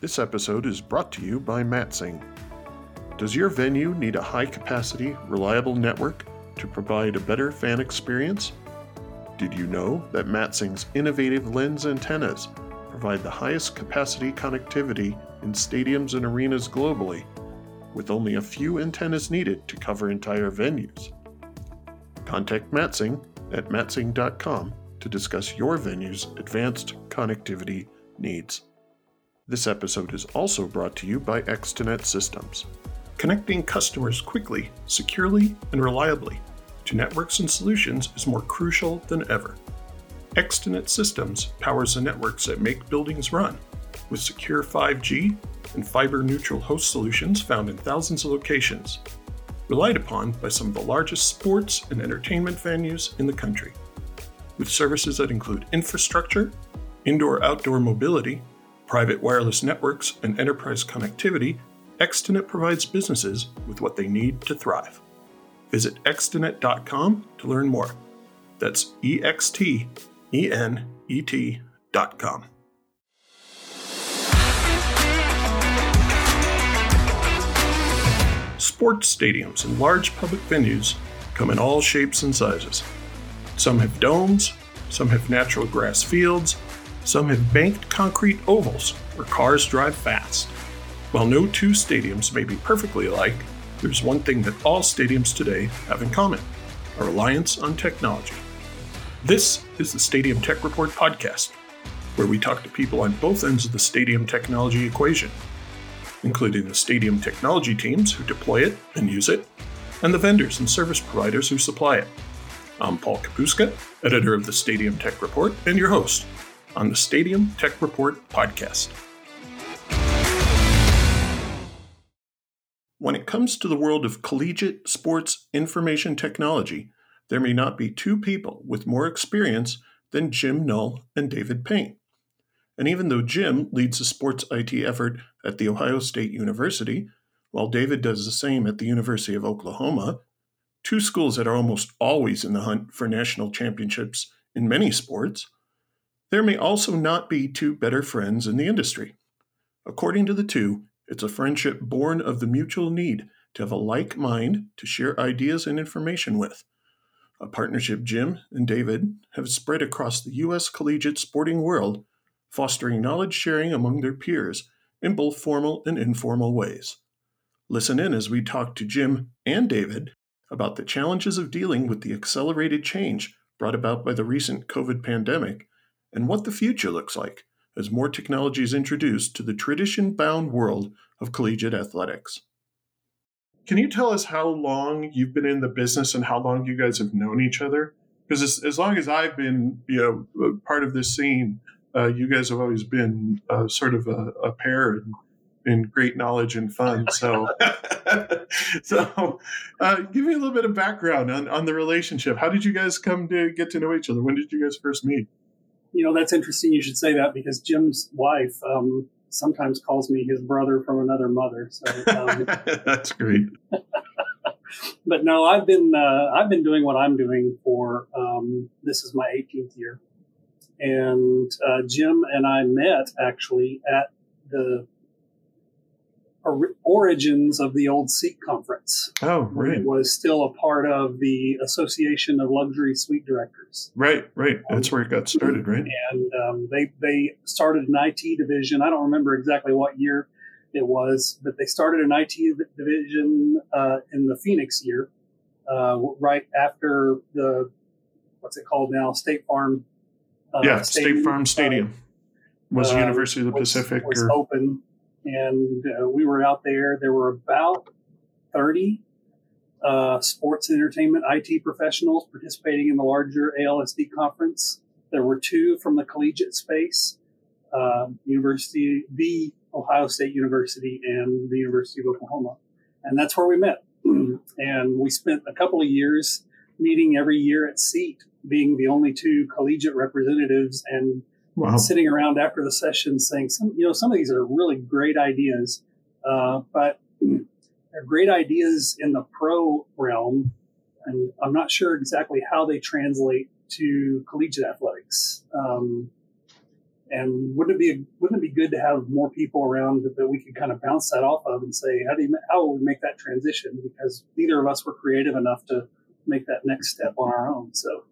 This episode is brought to you by Matsing. Does your venue need a high capacity, reliable network to provide a better fan experience? Did you know that Matsing's innovative lens antennas provide the highest capacity connectivity in stadiums and arenas globally, with only a few antennas needed to cover entire venues? Contact Matsing at matsing.com to discuss your venue's advanced connectivity needs. This episode is also brought to you by Extenet Systems, connecting customers quickly, securely, and reliably to networks and solutions is more crucial than ever. Extenet Systems powers the networks that make buildings run, with secure 5G and fiber neutral host solutions found in thousands of locations, relied upon by some of the largest sports and entertainment venues in the country. With services that include infrastructure, indoor outdoor mobility, private wireless networks, and enterprise connectivity, Extenet provides businesses with what they need to thrive. Visit extenet.com to learn more. That's E X T E N E T.com. Sports stadiums and large public venues come in all shapes and sizes. Some have domes, some have natural grass fields, some have banked concrete ovals where cars drive fast. While no two stadiums may be perfectly alike, there's one thing that all stadiums today have in common a reliance on technology. This is the Stadium Tech Report podcast, where we talk to people on both ends of the stadium technology equation, including the stadium technology teams who deploy it and use it, and the vendors and service providers who supply it. I'm Paul Kapustka, editor of the Stadium Tech Report, and your host on the Stadium Tech Report podcast. When it comes to the world of collegiate sports information technology, there may not be two people with more experience than Jim Null and David Payne. And even though Jim leads the sports IT effort at The Ohio State University, while David does the same at the University of Oklahoma, two schools that are almost always in the hunt for national championships in many sports, there may also not be two better friends in the industry. According to the two, it's a friendship born of the mutual need to have a like mind to share ideas and information with. A partnership Jim and David have spread across the U.S. collegiate sporting world, fostering knowledge sharing among their peers in both formal and informal ways. Listen in as we talk to Jim and David about the challenges of dealing with the accelerated change brought about by the recent COVID pandemic and what the future looks like as more technology is introduced to the tradition bound world of collegiate athletics. Can you tell us how long you've been in the business and how long you guys have known each other? Because as, as long as I've been, you know, part of this scene, uh, you guys have always been uh, sort of a, a pair in, in, great knowledge and fun. So, so uh, give me a little bit of background on, on the relationship. How did you guys come to get to know each other? When did you guys first meet? You know, that's interesting. You should say that because Jim's wife um, sometimes calls me his brother from another mother. So um, that's great. but no, I've been uh, I've been doing what I'm doing for um, this is my 18th year, and uh, Jim and I met actually at the origins of the old SEAT conference. Oh, right. It was still a part of the Association of Luxury Suite Directors. Right, right. That's where it got started, right? And um, they they started an IT division. I don't remember exactly what year it was, but they started an IT division uh, in the Phoenix year, uh, right after the what's it called now, State Farm. Uh, yeah, Stadium. State Farm Stadium was the uh, University of the was, Pacific. Was or... open and uh, we were out there. There were about 30 uh, sports and entertainment IT professionals participating in the larger ALSD conference. There were two from the collegiate space, uh, University, the Ohio State University, and the University of Oklahoma, and that's where we met. and we spent a couple of years meeting every year at SEAT, being the only two collegiate representatives and wow. sitting around after the session saying, some, you know, some of these are really great ideas, uh, but they're great ideas in the pro realm. And I'm not sure exactly how they translate to collegiate athletics. Um, And wouldn't it be wouldn't it be good to have more people around that, that we could kind of bounce that off of and say how do you how will we make that transition? Because neither of us were creative enough to make that next step on our own. So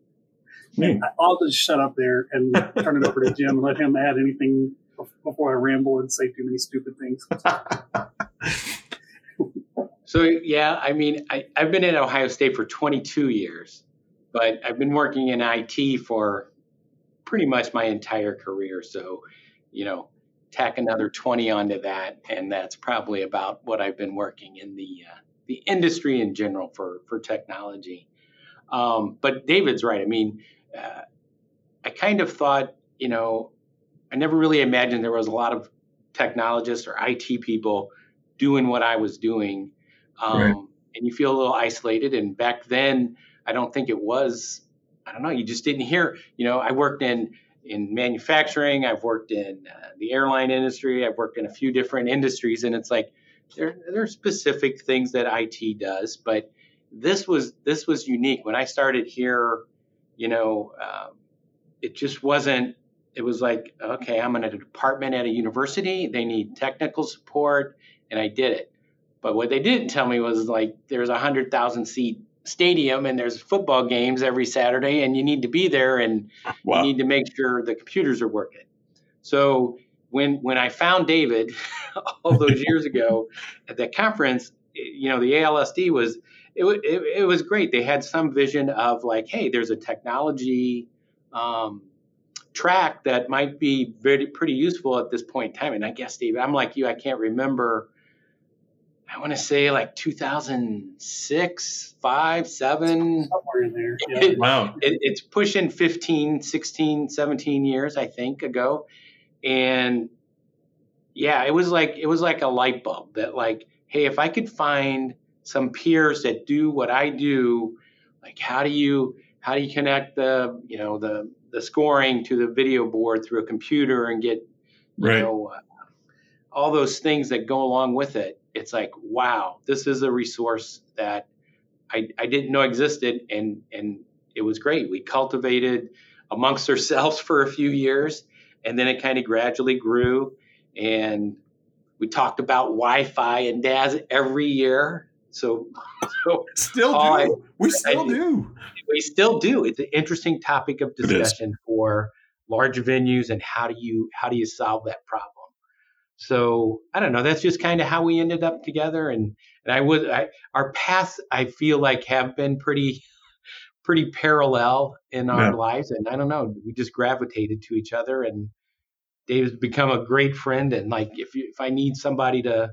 mm. I'll just shut up there and turn it over to Jim and let him add anything before I ramble and say too many stupid things. so yeah, I mean, I, I've been at Ohio State for 22 years, but I've been working in IT for pretty much my entire career. So, you know, tack another 20 onto that, and that's probably about what I've been working in the uh, the industry in general for for technology. Um, but David's right. I mean, uh, I kind of thought, you know, I never really imagined there was a lot of technologists or IT people doing what I was doing. Um, right. And you feel a little isolated. And back then, I don't think it was I don't know. You just didn't hear. You know, I worked in in manufacturing. I've worked in uh, the airline industry. I've worked in a few different industries, and it's like there there are specific things that IT does, but this was this was unique. When I started here, you know, um, it just wasn't. It was like, okay, I'm in a department at a university. They need technical support, and I did it. But what they didn't tell me was like there's a hundred thousand seat stadium and there's football games every Saturday and you need to be there and wow. you need to make sure the computers are working. So when when I found David all those years ago at that conference, you know, the ALSD was it, it, it, was great. They had some vision of like, hey, there's a technology um, track that might be very pretty useful at this point in time. And I guess, David, I'm like you, I can't remember I want to say like 2006, 5, 7. Somewhere in there. Yeah. wow. It, it's pushing 15, 16, 17 years, I think, ago. And yeah, it was like it was like a light bulb that like, hey, if I could find some peers that do what I do, like how do you how do you connect the you know the the scoring to the video board through a computer and get you right. know uh, all those things that go along with it it's like, wow, this is a resource that I, I didn't know existed, and and it was great. We cultivated amongst ourselves for a few years, and then it kind of gradually grew, and we talked about Wi-Fi and DAS every year. So, so still do. I, we still I, do. We still do. It's an interesting topic of discussion for large venues and how do you how do you solve that problem so I don't know. That's just kind of how we ended up together, and and I would I, our paths I feel like have been pretty pretty parallel in our yeah. lives, and I don't know. We just gravitated to each other, and Dave's become a great friend. And like if you, if I need somebody to to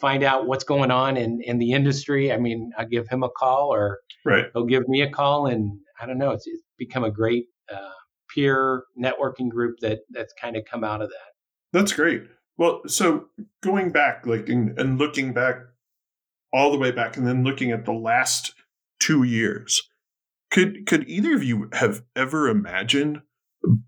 find out what's going on in in the industry, I mean, I give him a call, or right. he'll give me a call, and I don't know. It's, it's become a great uh, peer networking group that that's kind of come out of that. That's great. Well, so going back, like, and, and looking back all the way back, and then looking at the last two years, could could either of you have ever imagined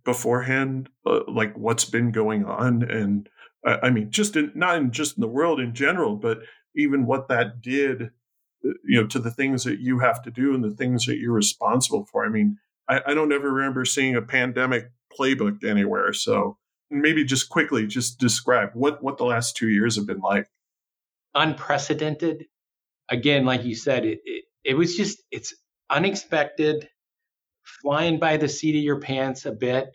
beforehand, uh, like what's been going on, and I mean, just in, not in just in the world in general, but even what that did, uh, you know, to the things that you have to do and the things that you're responsible for. I mean, I, I don't ever remember seeing a pandemic playbook anywhere, so maybe just quickly just describe what what the last two years have been like. Unprecedented. Again like you said it, it, it was just it's unexpected. Flying by the seat of your pants a bit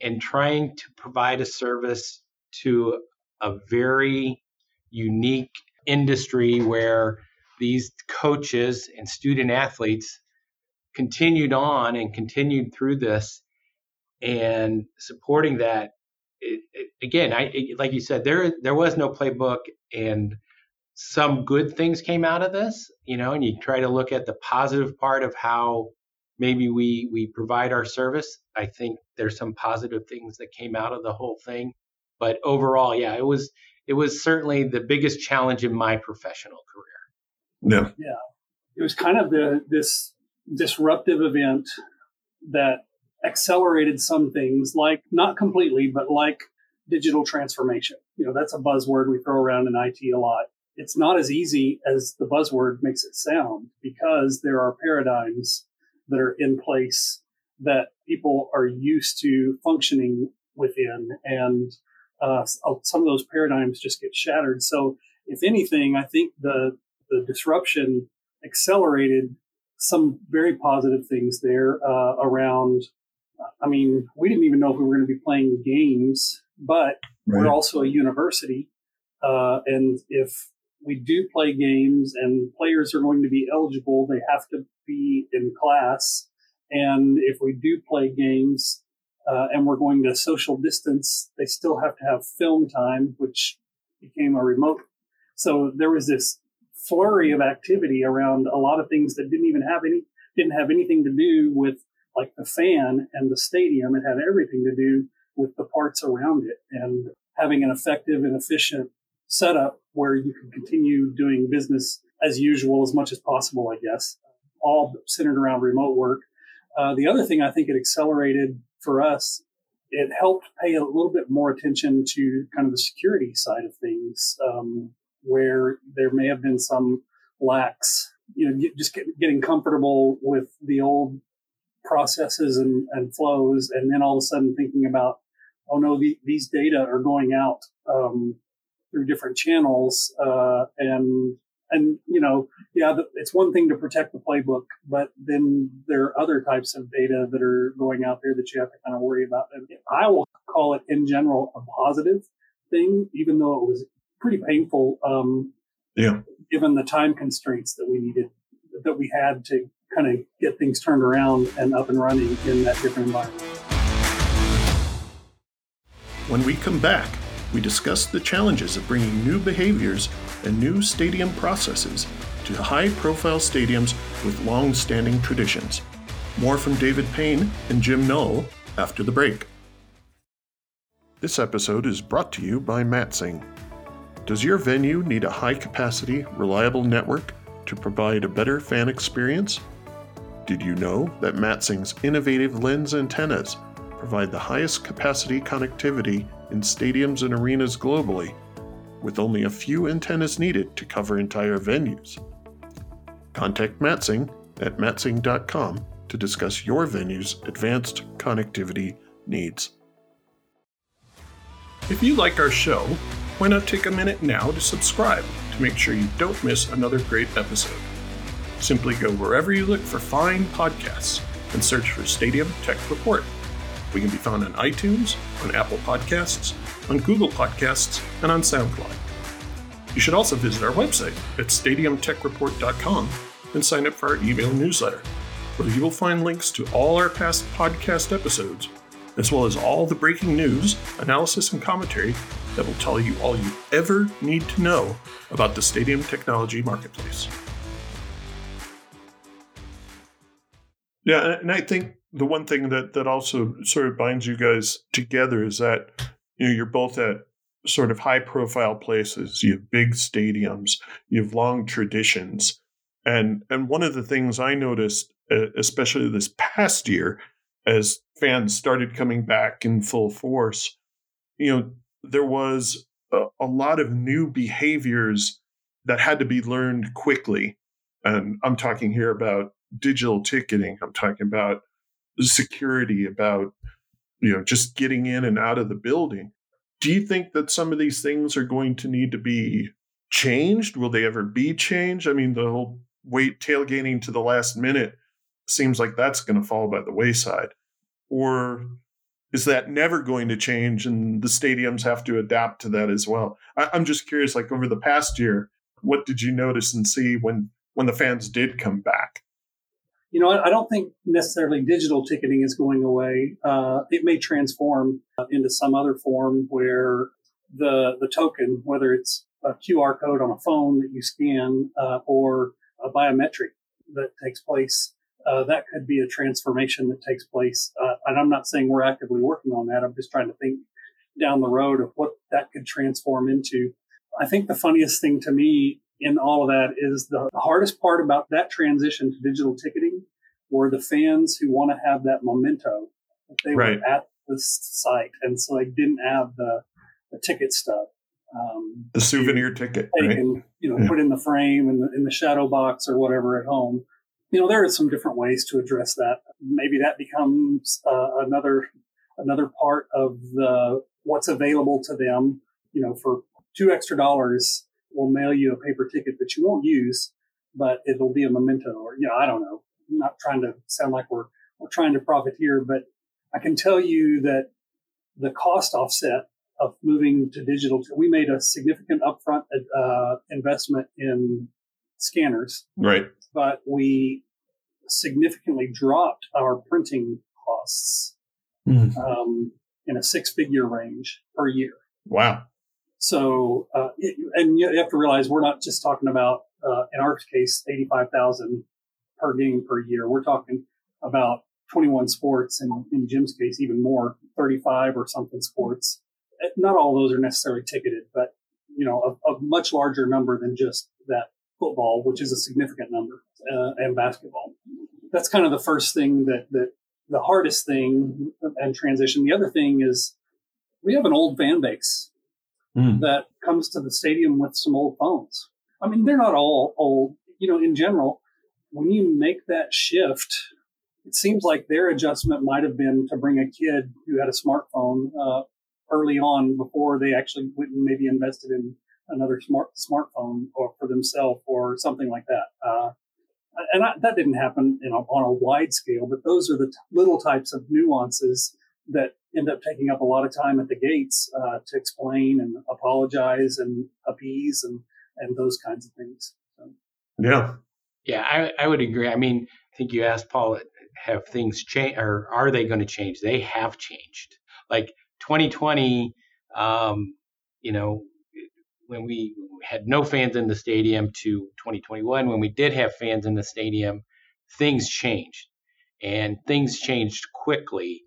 and trying to provide a service to a very unique industry where these coaches and student athletes continued on and continued through this and supporting that it, it, again, I it, like you said, there there was no playbook, and some good things came out of this. You know, and you try to look at the positive part of how maybe we we provide our service. I think there's some positive things that came out of the whole thing, but overall, yeah, it was it was certainly the biggest challenge in my professional career. Yeah, yeah, it was kind of the this disruptive event that accelerated some things, like not completely, but like digital transformation. You know, that's a buzzword we throw around in IT a lot. It's not as easy as the buzzword makes it sound because there are paradigms that are in place that people are used to functioning within, and uh, some of those paradigms just get shattered. So, if anything, I think the the disruption accelerated some very positive things there uh, around. I mean, we didn't even know if we were going to be playing games, but right. we're also a university, uh, and if we do play games and players are going to be eligible, they have to be in class. And if we do play games uh, and we're going to social distance, they still have to have film time, which became a remote. So there was this flurry of activity around a lot of things that didn't even have any didn't have anything to do with like the fan and the stadium. It had everything to do with the parts around it and having an effective and efficient setup where you can continue doing business as usual as much as possible, I guess, all centered around remote work. Uh, the other thing I think it accelerated for us, it helped pay a little bit more attention to kind of the security side of things, um, where there may have been some lacks, you know, just get, getting comfortable with the old processes and, and, flows, and then all of a sudden thinking about, oh no, the, these data are going out um, through different channels, uh, and and you know, yeah, it's one thing to protect the playbook, but then there are other types of data that are going out there that you have to kind of worry about. And I will call it in general a positive thing, even though it was pretty painful. Um, yeah. Given the time constraints that we needed, that we had to kind of get things turned around and up and running in that different environment. When we come back, we discuss the challenges of bringing new behaviors and new stadium processes to high profile stadiums with long standing traditions. More from David Payne and Jim Null after the break. This episode is brought to you by Matsing. Does your venue need a high capacity, reliable network to provide a better fan experience? Did you know that Matsing's innovative lens antennas provide the highest capacity connectivity in stadiums and arenas globally, with only a few antennas needed to cover entire venues. Contact Matsing at matsing.com to discuss your venue's advanced connectivity needs. If you like our show, why not take a minute now to subscribe to make sure you don't miss another great episode? Simply go wherever you look for fine podcasts and search for Stadium Tech Report. We can be found on iTunes, on Apple Podcasts, on Google Podcasts, and on SoundCloud. You should also visit our website at stadiumtechreport.com and sign up for our email newsletter, where you will find links to all our past podcast episodes, as well as all the breaking news, analysis, and commentary that will tell you all you ever need to know about the stadium technology marketplace. Yeah, and I think the one thing that that also sort of binds you guys together is that you know you're both at sort of high profile places you have big stadiums you have long traditions. And and one of the things i noticed especially this past year as fans started coming back in full force you know there was a, a lot of new behaviors that had to be learned quickly. And i'm talking here about digital ticketing. I'm talking about security, about you know just getting in and out of the building. Do you think that some of these things are going to need to be changed? Will they ever be changed? I mean, the whole wait tailgating to the last minute seems like that's going to fall by the wayside. Or is that never going to change and the stadiums have to adapt to that as well? I, am just curious, like over the past year, what did you notice and see when when the fans did come back? You know, I, don't think necessarily digital ticketing is going away. Uh, it may transform uh, into some other form where the the token, whether it's a QR code on a phone that you scan uh, or a biometric that takes place, uh, that could be a transformation that takes place. Uh, and I'm not saying we're actively working on that. I'm just trying to think down the road of what that could transform into. I think the funniest thing to me in all of that is the hardest part about that transition to digital ticketing were the fans who want to have that memento. That they right. were at the site, and so they didn't have the, the ticket stuff. Um, the souvenir ticket, right? And, you know, yeah. put in the frame in the, in the shadow box or whatever at home. You know, there are some different ways to address that. Maybe that becomes uh, another another part of the what's available to them. You know, for two extra dollars, we'll mail you a paper ticket that you won't use, but it'll be a memento or, you know, I don't know. I'm not trying to sound like we're, we're trying to profiteer, but I can tell you that the cost offset of moving to digital, we made a significant upfront uh, investment in scanners. Right. But we significantly dropped our printing costs mm. um, in a six figure range per year. Wow. So, uh, it, and you have to realize we're not just talking about, uh, in our case, 85,000 per game per year. We're talking about 21 sports and in Jim's case, even more, 35 or something sports. Uh, not all those are necessarily ticketed, but you know, a, a much larger number than just that football, which is a significant number, uh, and basketball. That's kind of the first thing that, that the hardest thing and transition. The other thing is we have an old fan base mm. that comes to the stadium with some old phones. I mean, they're not all old, you know, in general. When you make that shift, it seems like their adjustment might have been to bring a kid who had a smartphone uh, early on before they actually went and maybe invested in another smart smartphone or for themselves or something like that. Uh, and I, that didn't happen know, on a wide scale, but those are the t- little types of nuances that end up taking up a lot of time at the gates uh, to explain and apologize and appease and and those kinds of things. So. Yeah, yeah, I, I would agree. I mean, I think you asked Paul, have things changed or are they going to change? They have changed. Like 2020, um, you know, when we had no fans in the stadium to 2021, when we did have fans in the stadium, things changed and things changed quickly.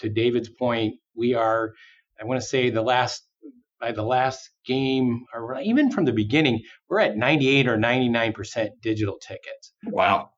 To David's point, we are, I want to say, the last by the last game, or even from the beginning, we're at 98 or 99% digital tickets. Wow.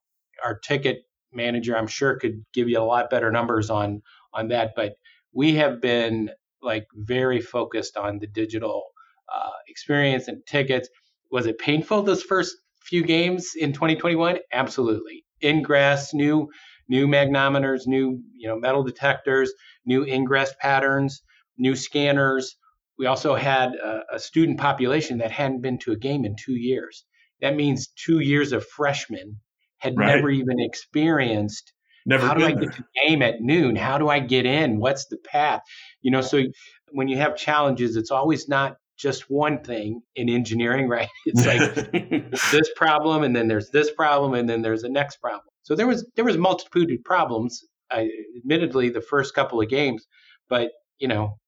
Our ticket manager, I'm sure, could give you a lot better numbers on on that, but we have been like very focused on the digital uh, experience and tickets. Was it painful those first few games in 2021? Absolutely. Ingress, new new magnometers, new you know metal detectors, new ingress patterns, new scanners. We also had a, a student population that hadn't been to a game in two years. That means two years of freshmen had right. never even experienced Never how do I get to game at noon? How do I get in? What's the path? You know, so when you have challenges, it's always not just one thing in engineering, right? It's like this problem, and then there's this problem, and then there's the next problem. So there was there was multitude of problems. Admittedly, the first couple of games, but you know,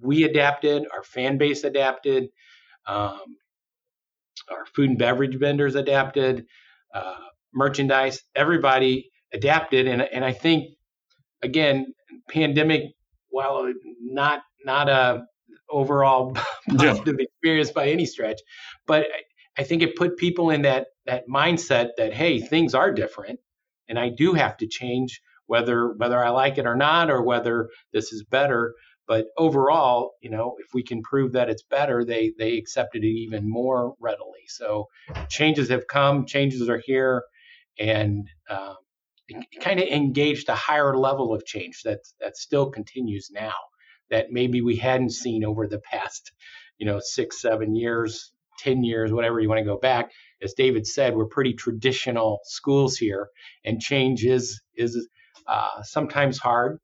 we adapted, our fan base adapted, um, our food and beverage vendors adapted, uh, merchandise, everybody adapted, and and I think again, pandemic, while not not a overall positive yeah. experience by any stretch. But I think it put people in that that mindset that hey, things are different, and I do have to change whether whether I like it or not, or whether this is better. But overall, you know, if we can prove that it's better, they they accepted it even more readily. So changes have come, changes are here, and um, kind of engaged a higher level of change that that still continues now that maybe we hadn't seen over the past, you know, six, seven years, 10 years, whatever you want to go back. As David said, we're pretty traditional schools here, and change is, is uh, sometimes hard.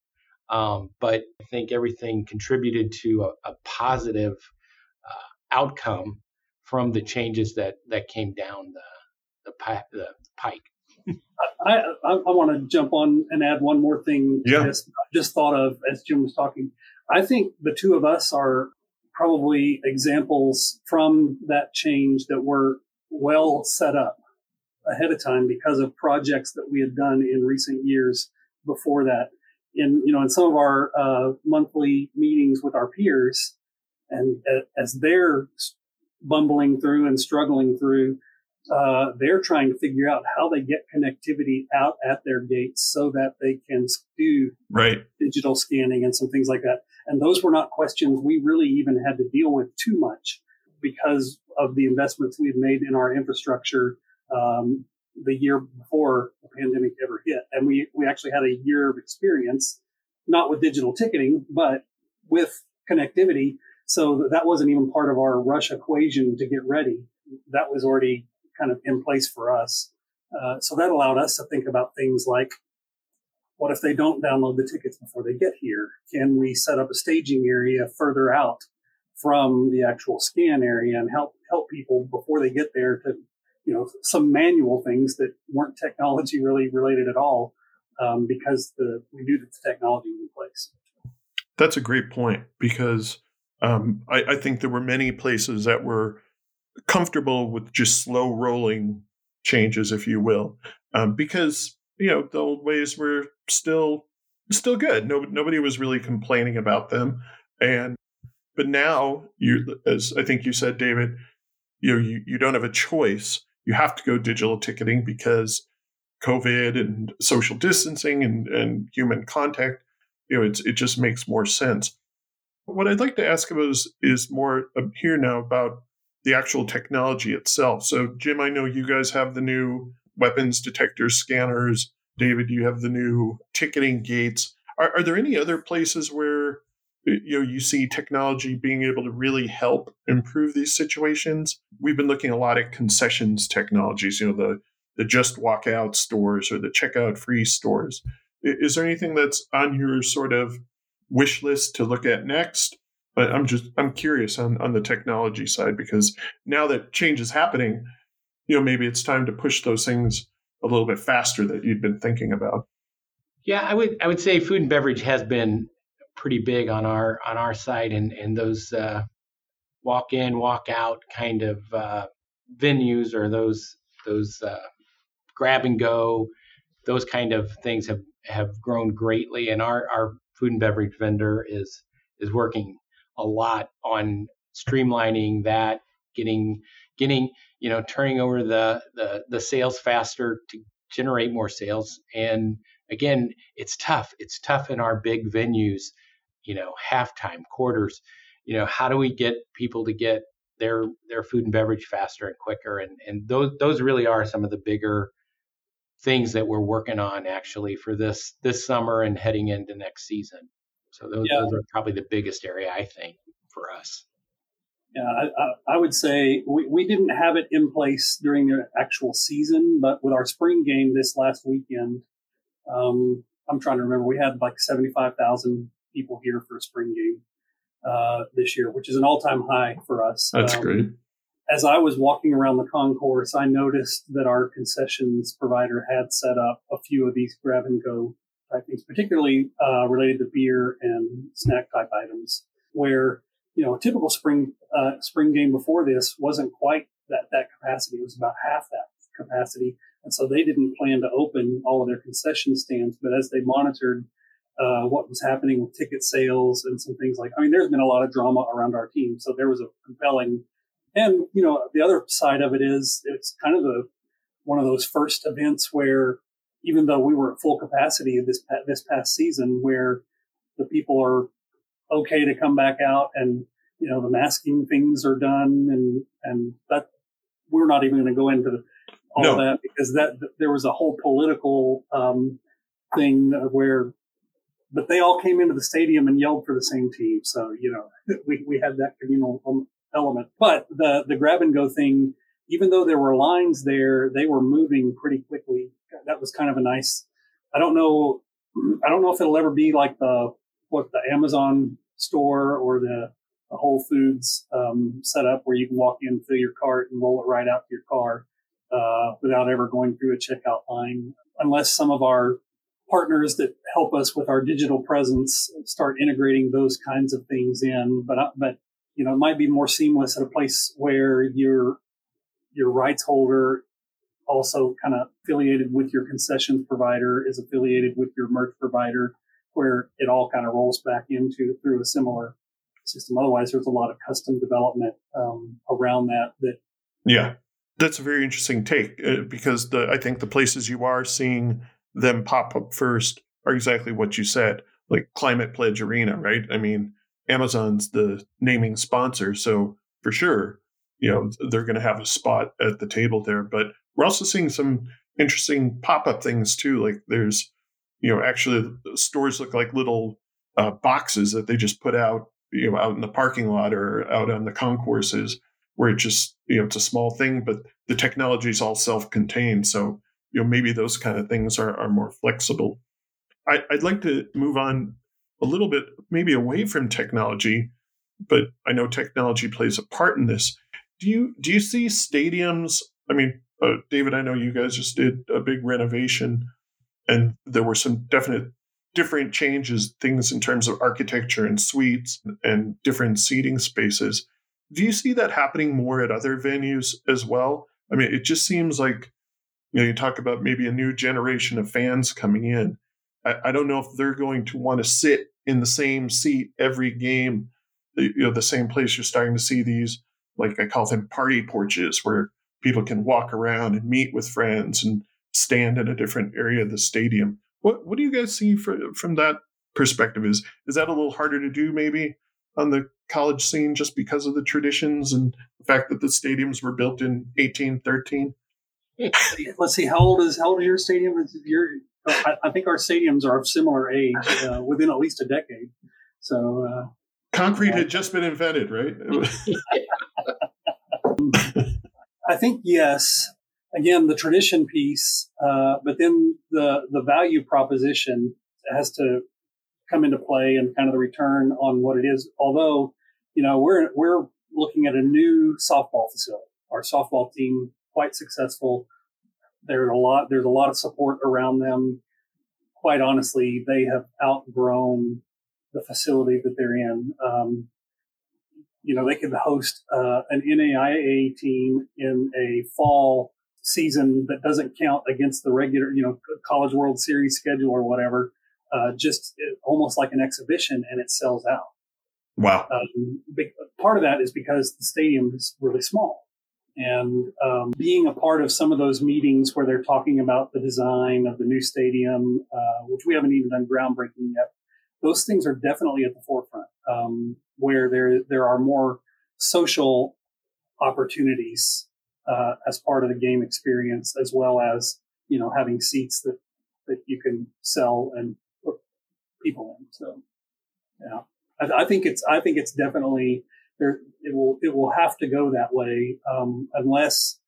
Um, but I think everything contributed to a, a positive uh, outcome from the changes that, that came down the, the, the pike. I, I, I want to jump on and add one more thing. Yeah. Just, just thought of as Jim was talking. I think the two of us are probably examples from that change that were well set up ahead of time because of projects that we had done in recent years before that. In you know, in some of our uh, monthly meetings with our peers, and as they're bumbling through and struggling through, uh, they're trying to figure out how they get connectivity out at their gates so that they can do right. digital scanning and some things like that. And those were not questions we really even had to deal with too much because of the investments we had made in our infrastructure um, the year before the pandemic ever hit. And we, we actually had a year of experience not with digital ticketing, but with connectivity. So that wasn't even part of our rush equation to get ready. That was already kind of in place for us. Uh, so that allowed us to think about things like, what if they don't download the tickets before they get here? Can we set up a staging area further out from the actual scan area and help help people before they get there to, you know, some manual things that weren't technology really related at all, um, because the we knew that the technology was in place. That's a great point because um, I, I think there were many places that were comfortable with just slow rolling changes, if you will, um, because you know the old ways were still still good. No, nobody was really complaining about them, and but now you, as I think you said, David, you know, you, you don't have a choice. You have to go digital ticketing because COVID and social distancing and, and human contact. You know, it's, it just makes more sense. What I'd like to ask about is, is more um, here now about the actual technology itself. So, Jim, I know you guys have the new weapons detector scanners. David, you have the new ticketing gates. Are, are there any other places where you know you see technology being able to really help improve these situations? We've been looking a lot at concessions technologies. You know the the just walk out stores or the checkout free stores. Is there anything that's on your sort of wish list to look at next? But I'm just I'm curious on on the technology side because now that change is happening, you know, maybe it's time to push those things a little bit faster that you'd been thinking about. Yeah, I would I would say food and beverage has been pretty big on our on our side and and those uh, walk in walk out kind of uh, venues or those those uh, grab and go those kind of things have have grown greatly and our our food and beverage vendor is is working a lot on streamlining that, getting getting you know turning over the the, the sales faster to generate more sales. And again, it's tough. It's tough in our big venues. You know, halftime, quarters. You know, how do we get people to get their their food and beverage faster and quicker? And and those those really are some of the bigger things that we're working on actually for this this summer and heading into next season. So those, yeah. those are probably the biggest area I think for us. Yeah, I, I, would say we, we didn't have it in place during the actual season, but with our spring game this last weekend, um, I'm trying to remember, we had like 75,000 people here for a spring game uh, this year, which is an all time high for us. That's um, great. As I was walking around the concourse, I noticed that our concessions provider had set up a few of these grab and go type things, particularly uh, related to beer and snack type items, where you know a typical spring uh, spring game before this wasn't quite that that capacity; it was about half that capacity, and so they didn't plan to open all of their concession stands. But as they monitored uh, what was happening with ticket sales and some things like, I mean, there's been a lot of drama around our team, so there was a compelling. And you know, the other side of it is it's kind of a one of those first events where even though we were at full capacity this this past season, where the people are okay to come back out and you know the masking things are done and and that we're not even going to go into all no. that because that there was a whole political um, thing where but they all came into the stadium and yelled for the same team so you know we, we had that communal element but the the grab and go thing even though there were lines there they were moving pretty quickly that was kind of a nice. I don't know. I don't know if it'll ever be like the what the Amazon store or the, the Whole Foods um, setup where you can walk in, fill your cart, and roll it right out to your car uh, without ever going through a checkout line. Unless some of our partners that help us with our digital presence start integrating those kinds of things in, but uh, but you know it might be more seamless at a place where your your rights holder also kind of affiliated with your concessions provider is affiliated with your merch provider where it all kind of rolls back into through a similar system. Otherwise there's a lot of custom development um, around that that yeah. That's a very interesting take uh, because the i think the places you are seeing them pop up first are exactly what you said like climate pledge arena right i mean amazon's the naming sponsor so for sure you know they're going to have a spot at the table there but we're also seeing some interesting pop up things too. Like there's you know, actually stores look like little uh, boxes that they just put out, you know, out in the parking lot or out on the concourses where it just, you know, it's a small thing, but the technology is all self-contained. So, you know, maybe those kind of things are, are more flexible. I, I'd like to move on a little bit, maybe away from technology, but I know technology plays a part in this. Do you do you see stadiums? I mean, uh, David, I know you guys just did a big renovation, and there were some definite different changes, things in terms of architecture and suites and different seating spaces. Do you see that happening more at other venues as well? I mean, it just seems like you know you talk about maybe a new generation of fans coming in. I, I don't know if they're going to want to sit in the same seat every game. You know, the same place you're starting to see these, like I call them party porches, where people can walk around and meet with friends and stand in a different area of the stadium. What what do you guys see for, from that perspective? Is is that a little harder to do maybe on the college scene just because of the traditions and the fact that the stadiums were built in 1813? Let's see, how old is how old is your stadium? Is your, I, I think our stadiums are of similar age, uh, within at least a decade. So uh, concrete had just been invented, right? I think yes. Again, the tradition piece, uh, but then the the value proposition has to come into play and kind of the return on what it is. Although, you know, we're we're looking at a new softball facility. Our softball team quite successful. There's a lot there's a lot of support around them. Quite honestly, they have outgrown the facility that they're in. Um, you know, they could host uh, an NAIA team in a fall season that doesn't count against the regular, you know, College World Series schedule or whatever. Uh, just almost like an exhibition, and it sells out. Wow. Um, part of that is because the stadium is really small. And um, being a part of some of those meetings where they're talking about the design of the new stadium, uh, which we haven't even done groundbreaking yet, those things are definitely at the forefront. Um, where there there are more social opportunities uh, as part of the game experience, as well as you know having seats that that you can sell and put people in. So, yeah, I, I think it's I think it's definitely there. It will it will have to go that way um, unless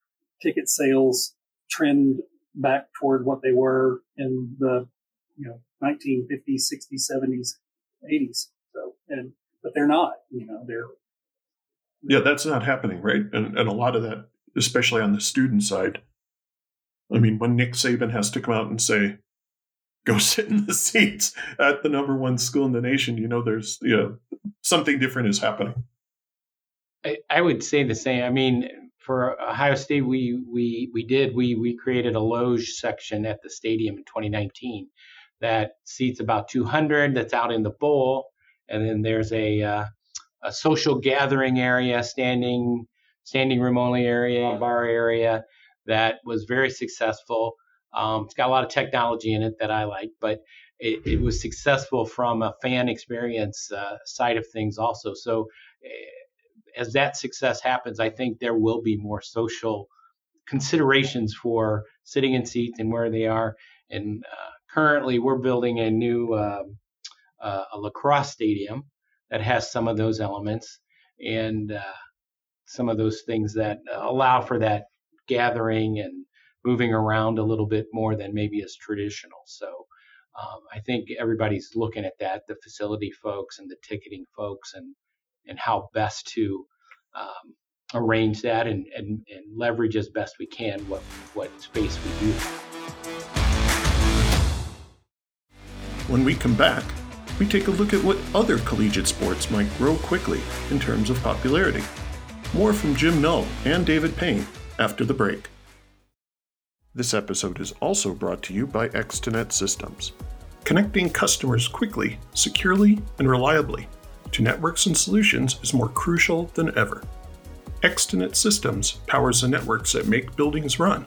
ticket sales trend back toward what they were in the you know 1950s, 60s, 70s, 80s. So and but they're not. You know, they're yeah, that's not happening, right? And and a lot of that, especially on the student side. I mean, when Nick Saban has to come out and say, "Go sit in the seats at the number one school in the nation," you know, there's you know something different is happening. I, I would say the same. I mean, for Ohio State, we we we did we we created a loge section at the stadium in 2019 that seats about 200. That's out in the bowl and then there's a uh, a social gathering area, standing standing room only area, bar area that was very successful. Um, it's got a lot of technology in it that I like, but it, it was successful from a fan experience uh, side of things also. So uh, as that success happens, I think there will be more social considerations for sitting in seats and where they are. And uh, currently, we're building a new um, uh, a lacrosse stadium that has some of those elements and uh, some of those things that allow for that gathering and moving around a little bit more than maybe is traditional. So um, I think everybody's looking at that, the facility folks and the ticketing folks, and and how best to um, arrange that and, and, and leverage as best we can what what space we do. When we come back we take a look at what other collegiate sports might grow quickly in terms of popularity. More from Jim Null and David Payne after the break. This episode is also brought to you by Extenet Systems, connecting customers quickly, securely, and reliably to networks and solutions is more crucial than ever. Extenet Systems powers the networks that make buildings run,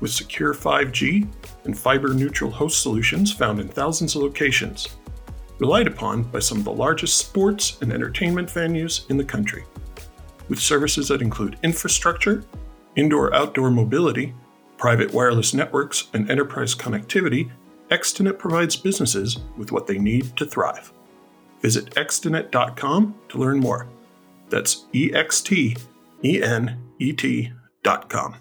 with secure 5G and fiber neutral host solutions found in thousands of locations relied upon by some of the largest sports and entertainment venues in the country. With services that include infrastructure, indoor outdoor mobility, private wireless networks, and enterprise connectivity, Extenet provides businesses with what they need to thrive. Visit extenet.com to learn more. That's E X T E N E T.com.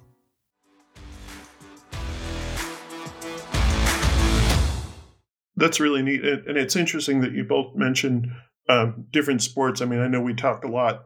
That's really neat. And it's interesting that you both mentioned um, different sports. I mean, I know we talk a lot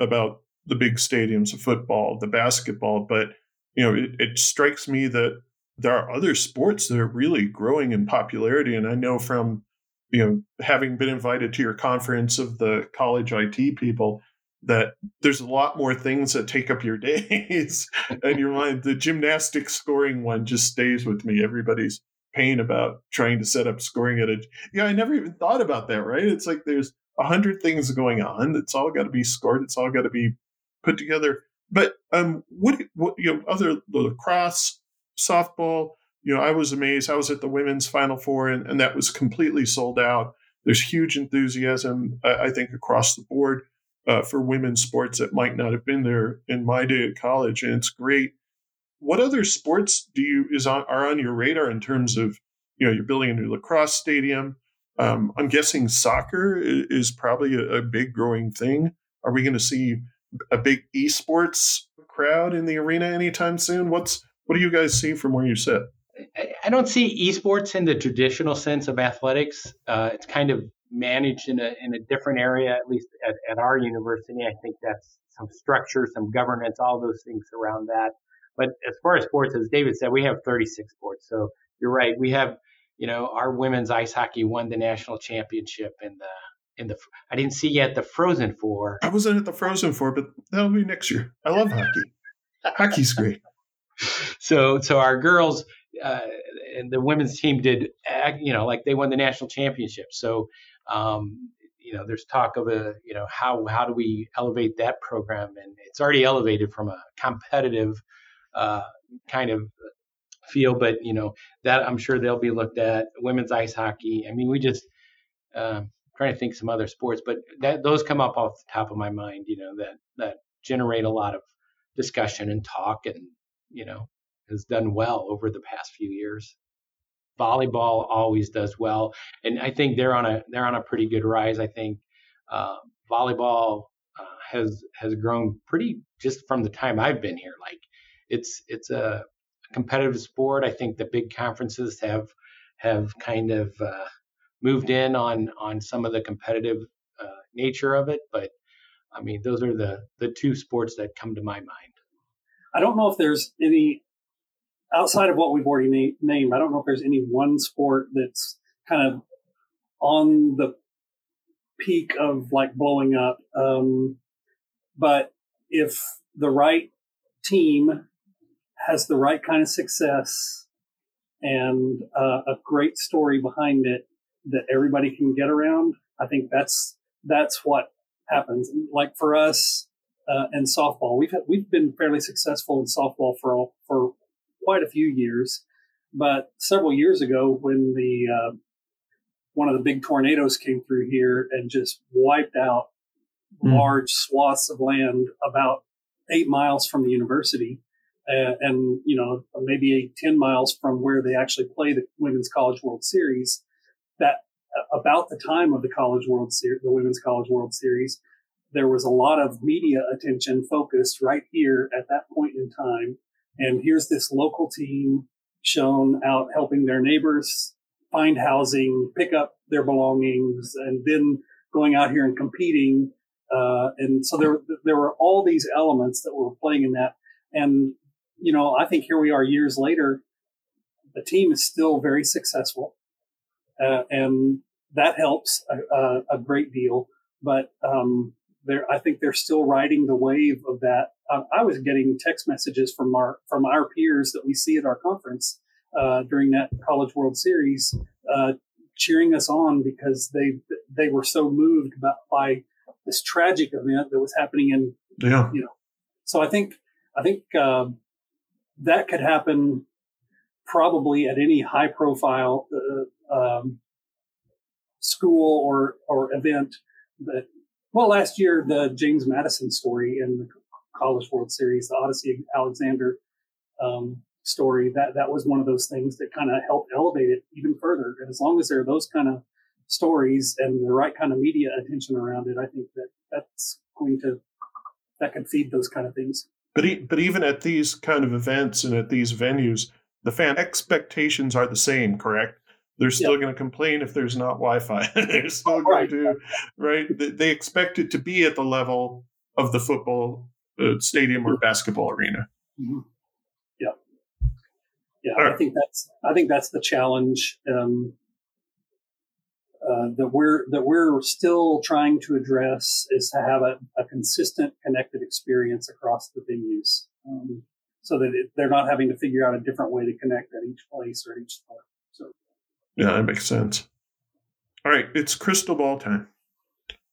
about the big stadiums of football, the basketball, but you know, it, it strikes me that there are other sports that are really growing in popularity. And I know from you know having been invited to your conference of the college IT people that there's a lot more things that take up your days and your mind. The gymnastic scoring one just stays with me. Everybody's pain about trying to set up scoring at a yeah i never even thought about that right it's like there's a hundred things going on it's all got to be scored it's all got to be put together but um what what you know other lacrosse softball you know i was amazed i was at the women's final four and, and that was completely sold out there's huge enthusiasm i, I think across the board uh, for women's sports that might not have been there in my day at college and it's great what other sports do you is on are on your radar in terms of you know you're building a new lacrosse stadium? Um, I'm guessing soccer is probably a, a big growing thing. Are we going to see a big esports crowd in the arena anytime soon? What's what do you guys see from where you sit? I don't see esports in the traditional sense of athletics. Uh, it's kind of managed in a in a different area, at least at, at our university. I think that's some structure, some governance, all those things around that. But as far as sports, as David said, we have 36 sports. So you're right. We have, you know, our women's ice hockey won the national championship in the in the. I didn't see yet the Frozen Four. I wasn't at the Frozen Four, but that'll be next year. I love hockey. Hockey's great. So so our girls uh, and the women's team did, you know, like they won the national championship. So um, you know, there's talk of a, you know, how how do we elevate that program? And it's already elevated from a competitive uh, kind of feel. But you know that I'm sure they'll be looked at. Women's ice hockey. I mean, we just um, trying to think some other sports, but that those come up off the top of my mind. You know that that generate a lot of discussion and talk, and you know has done well over the past few years. Volleyball always does well, and I think they're on a they're on a pretty good rise. I think uh, volleyball uh, has has grown pretty just from the time I've been here. Like it's it's a competitive sport. I think the big conferences have have kind of uh, moved in on on some of the competitive uh, nature of it, but I mean those are the the two sports that come to my mind. I don't know if there's any outside of what we've already na- named. I don't know if there's any one sport that's kind of on the peak of like blowing up. Um, but if the right team has the right kind of success and uh, a great story behind it that everybody can get around, I think that's that's what happens. Like for us uh, in softball, we've we've been fairly successful in softball for all, for quite a few years, but several years ago when the uh, one of the big tornadoes came through here and just wiped out mm. large swaths of land about eight miles from the university uh, and you know maybe 10 miles from where they actually play the women's college world series that uh, about the time of the college world series the women's college world series there was a lot of media attention focused right here at that point in time and here's this local team shown out helping their neighbors find housing pick up their belongings and then going out here and competing uh, and so there, there were all these elements that were playing in that and you know, I think here we are years later. The team is still very successful, uh, and that helps a, a, a great deal. But um, I think they're still riding the wave of that. Uh, I was getting text messages from our from our peers that we see at our conference uh, during that College World Series, uh, cheering us on because they they were so moved by, by this tragic event that was happening in yeah. you know. So I think I think um, that could happen probably at any high profile uh, um, school or or event that well last year the james madison story in the college world series the Odicci Alexander um, story, that that was one of those things that kind of helped elevate it even further. And as long as there are those kind of stories and the right kind of media attention around it, I think that that's going to that can feed those kind of things. But e- but even at these kind of events and at these venues, the fan expectations are the same, correct? They're still going to complain if there's not Wi-Fi. They're still going to, right? They expect it to be at the level of the football uh, stadium or basketball arena. Mm-hmm. Yeah, yeah. Right. I think that's I think that's the challenge um, uh, that we're that we're still trying to address is to have a, a consistent, connected experience across the venues, um, so that it, they're not having to figure out a different way to connect at each place or each spot. Yeah, that makes sense. All right, it's crystal ball time.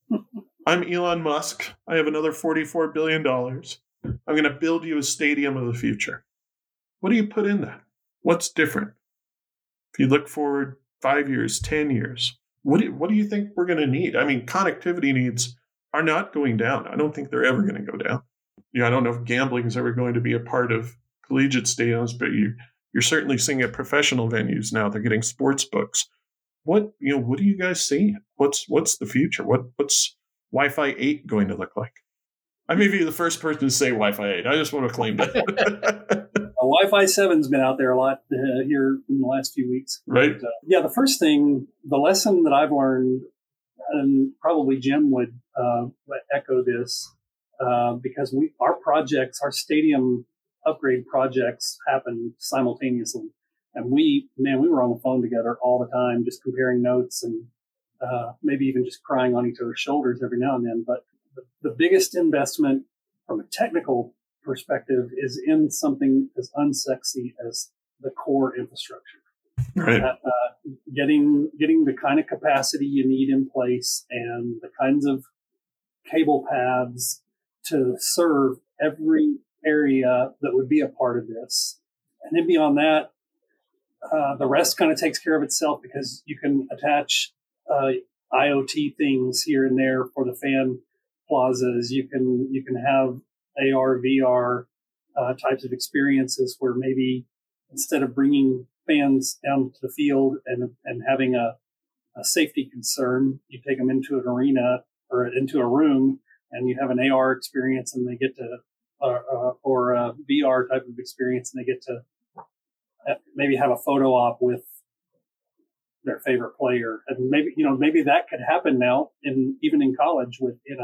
I'm Elon Musk. I have another $44 billion. I'm going to build you a stadium of the future. What do you put in that? What's different? If you look forward five years, 10 years, what do you, what do you think we're going to need? I mean, connectivity needs are not going down. I don't think they're ever going to go down. You know, I don't know if gambling is ever going to be a part of collegiate stadiums, but you you're certainly seeing at professional venues now. They're getting sports books. What you know? What do you guys see? What's what's the future? What what's Wi-Fi eight going to look like? I may be the first person to say Wi-Fi eight. I just want to claim that. Wi-Fi seven's been out there a lot uh, here in the last few weeks. Right. But, uh, yeah, the first thing, the lesson that I've learned, and probably Jim would uh, echo this, uh, because we our projects, our stadium upgrade projects, happen simultaneously, and we, man, we were on the phone together all the time, just comparing notes and uh, maybe even just crying on each other's shoulders every now and then. But the, the biggest investment from a technical perspective is in something as unsexy as the core infrastructure. Right. Uh, uh, getting getting the kind of capacity you need in place and the kinds of cable paths to serve every area that would be a part of this. And then beyond that, uh, the rest kind of takes care of itself because you can attach uh, IoT things here and there for the fan plazas. You can you can have AR, VR uh, types of experiences where maybe instead of bringing fans down to the field and, and having a, a safety concern, you take them into an arena or into a room and you have an AR experience and they get to, uh, uh, or a VR type of experience and they get to uh, maybe have a photo op with their favorite player. And maybe, you know, maybe that could happen now in, even in college with NIL.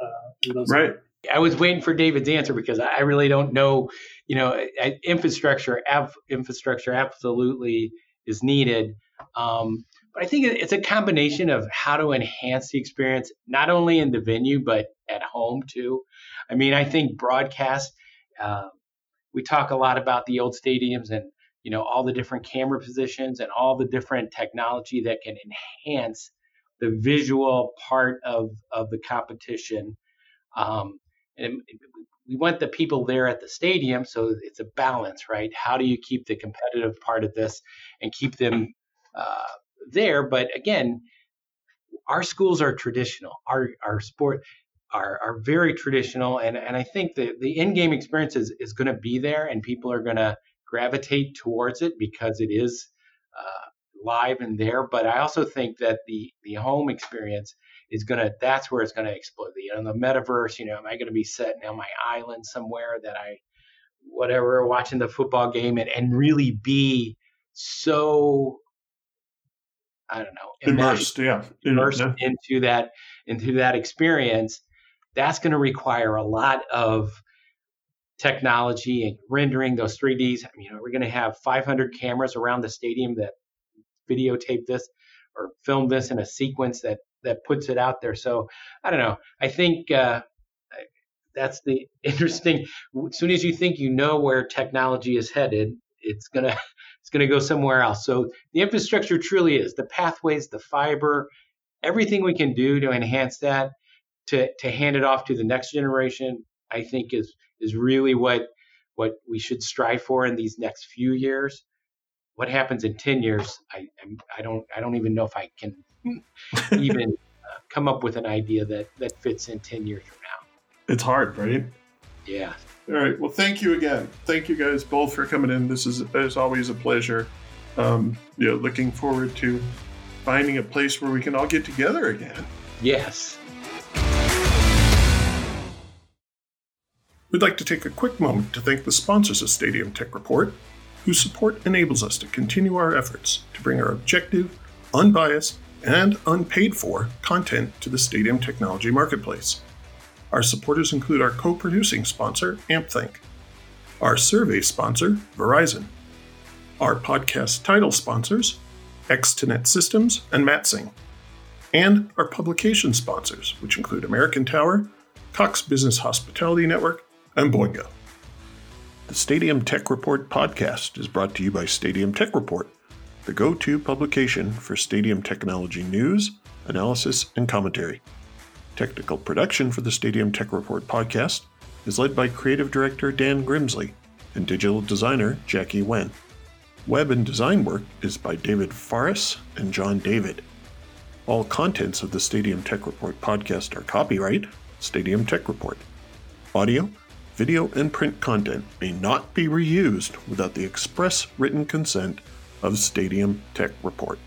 Uh, right. I was waiting for David's answer because I really don't know. You know, infrastructure, infrastructure absolutely is needed. Um, but I think it's a combination of how to enhance the experience, not only in the venue but at home too. I mean, I think broadcast. Uh, we talk a lot about the old stadiums and you know all the different camera positions and all the different technology that can enhance the visual part of of the competition. Um, and we want the people there at the stadium, so it's a balance, right? How do you keep the competitive part of this and keep them uh, there? But again, our schools are traditional. Our our sport are, are very traditional, and, and I think the the in game experience is, is going to be there, and people are going to gravitate towards it because it is uh, live and there. But I also think that the the home experience is gonna that's where it's gonna explode. You know, the metaverse, you know, am I gonna be sitting on my island somewhere that I whatever watching the football game and, and really be so I don't know immersed, yeah, immersed yeah. into that into that experience. That's going to require a lot of technology and rendering those 3ds. I mean, you know, we're going to have 500 cameras around the stadium that videotape this or film this in a sequence that that puts it out there. So I don't know. I think uh, that's the interesting. As soon as you think you know where technology is headed, it's gonna it's gonna go somewhere else. So the infrastructure truly is the pathways, the fiber, everything we can do to enhance that, to to hand it off to the next generation. I think is is really what what we should strive for in these next few years. What happens in ten years, I I don't I don't even know if I can even uh, come up with an idea that that fits in 10 years from now it's hard right Yeah. All right. Well, thank you again. Thank you guys both for coming in. This is, as always, a pleasure. Um, you know, looking forward to finding a place where we can all get together again. Yes. We'd like to take a quick moment to thank the sponsors of Stadium Tech Report, whose support enables us to continue our efforts to bring our objective, unbiased, and unpaid for content to the Stadium Technology Marketplace. Our supporters include our co producing sponsor, AmpThink, our survey sponsor, Verizon, our podcast title sponsors, ExteNet Systems and Matsing, and our publication sponsors, which include American Tower, Cox Business Hospitality Network, and Boingo. The Stadium Tech Report podcast is brought to you by Stadium Tech Report, the go to publication for stadium technology news, analysis, and commentary. Technical production for the Stadium Tech Report podcast is led by creative director Dan Grimsley and digital designer Jackie Wen. Web and design work is by David Faris and John David. All contents of the Stadium Tech Report podcast are copyright Stadium Tech Report. Audio, video, and print content may not be reused without the express written consent of Stadium Tech Report.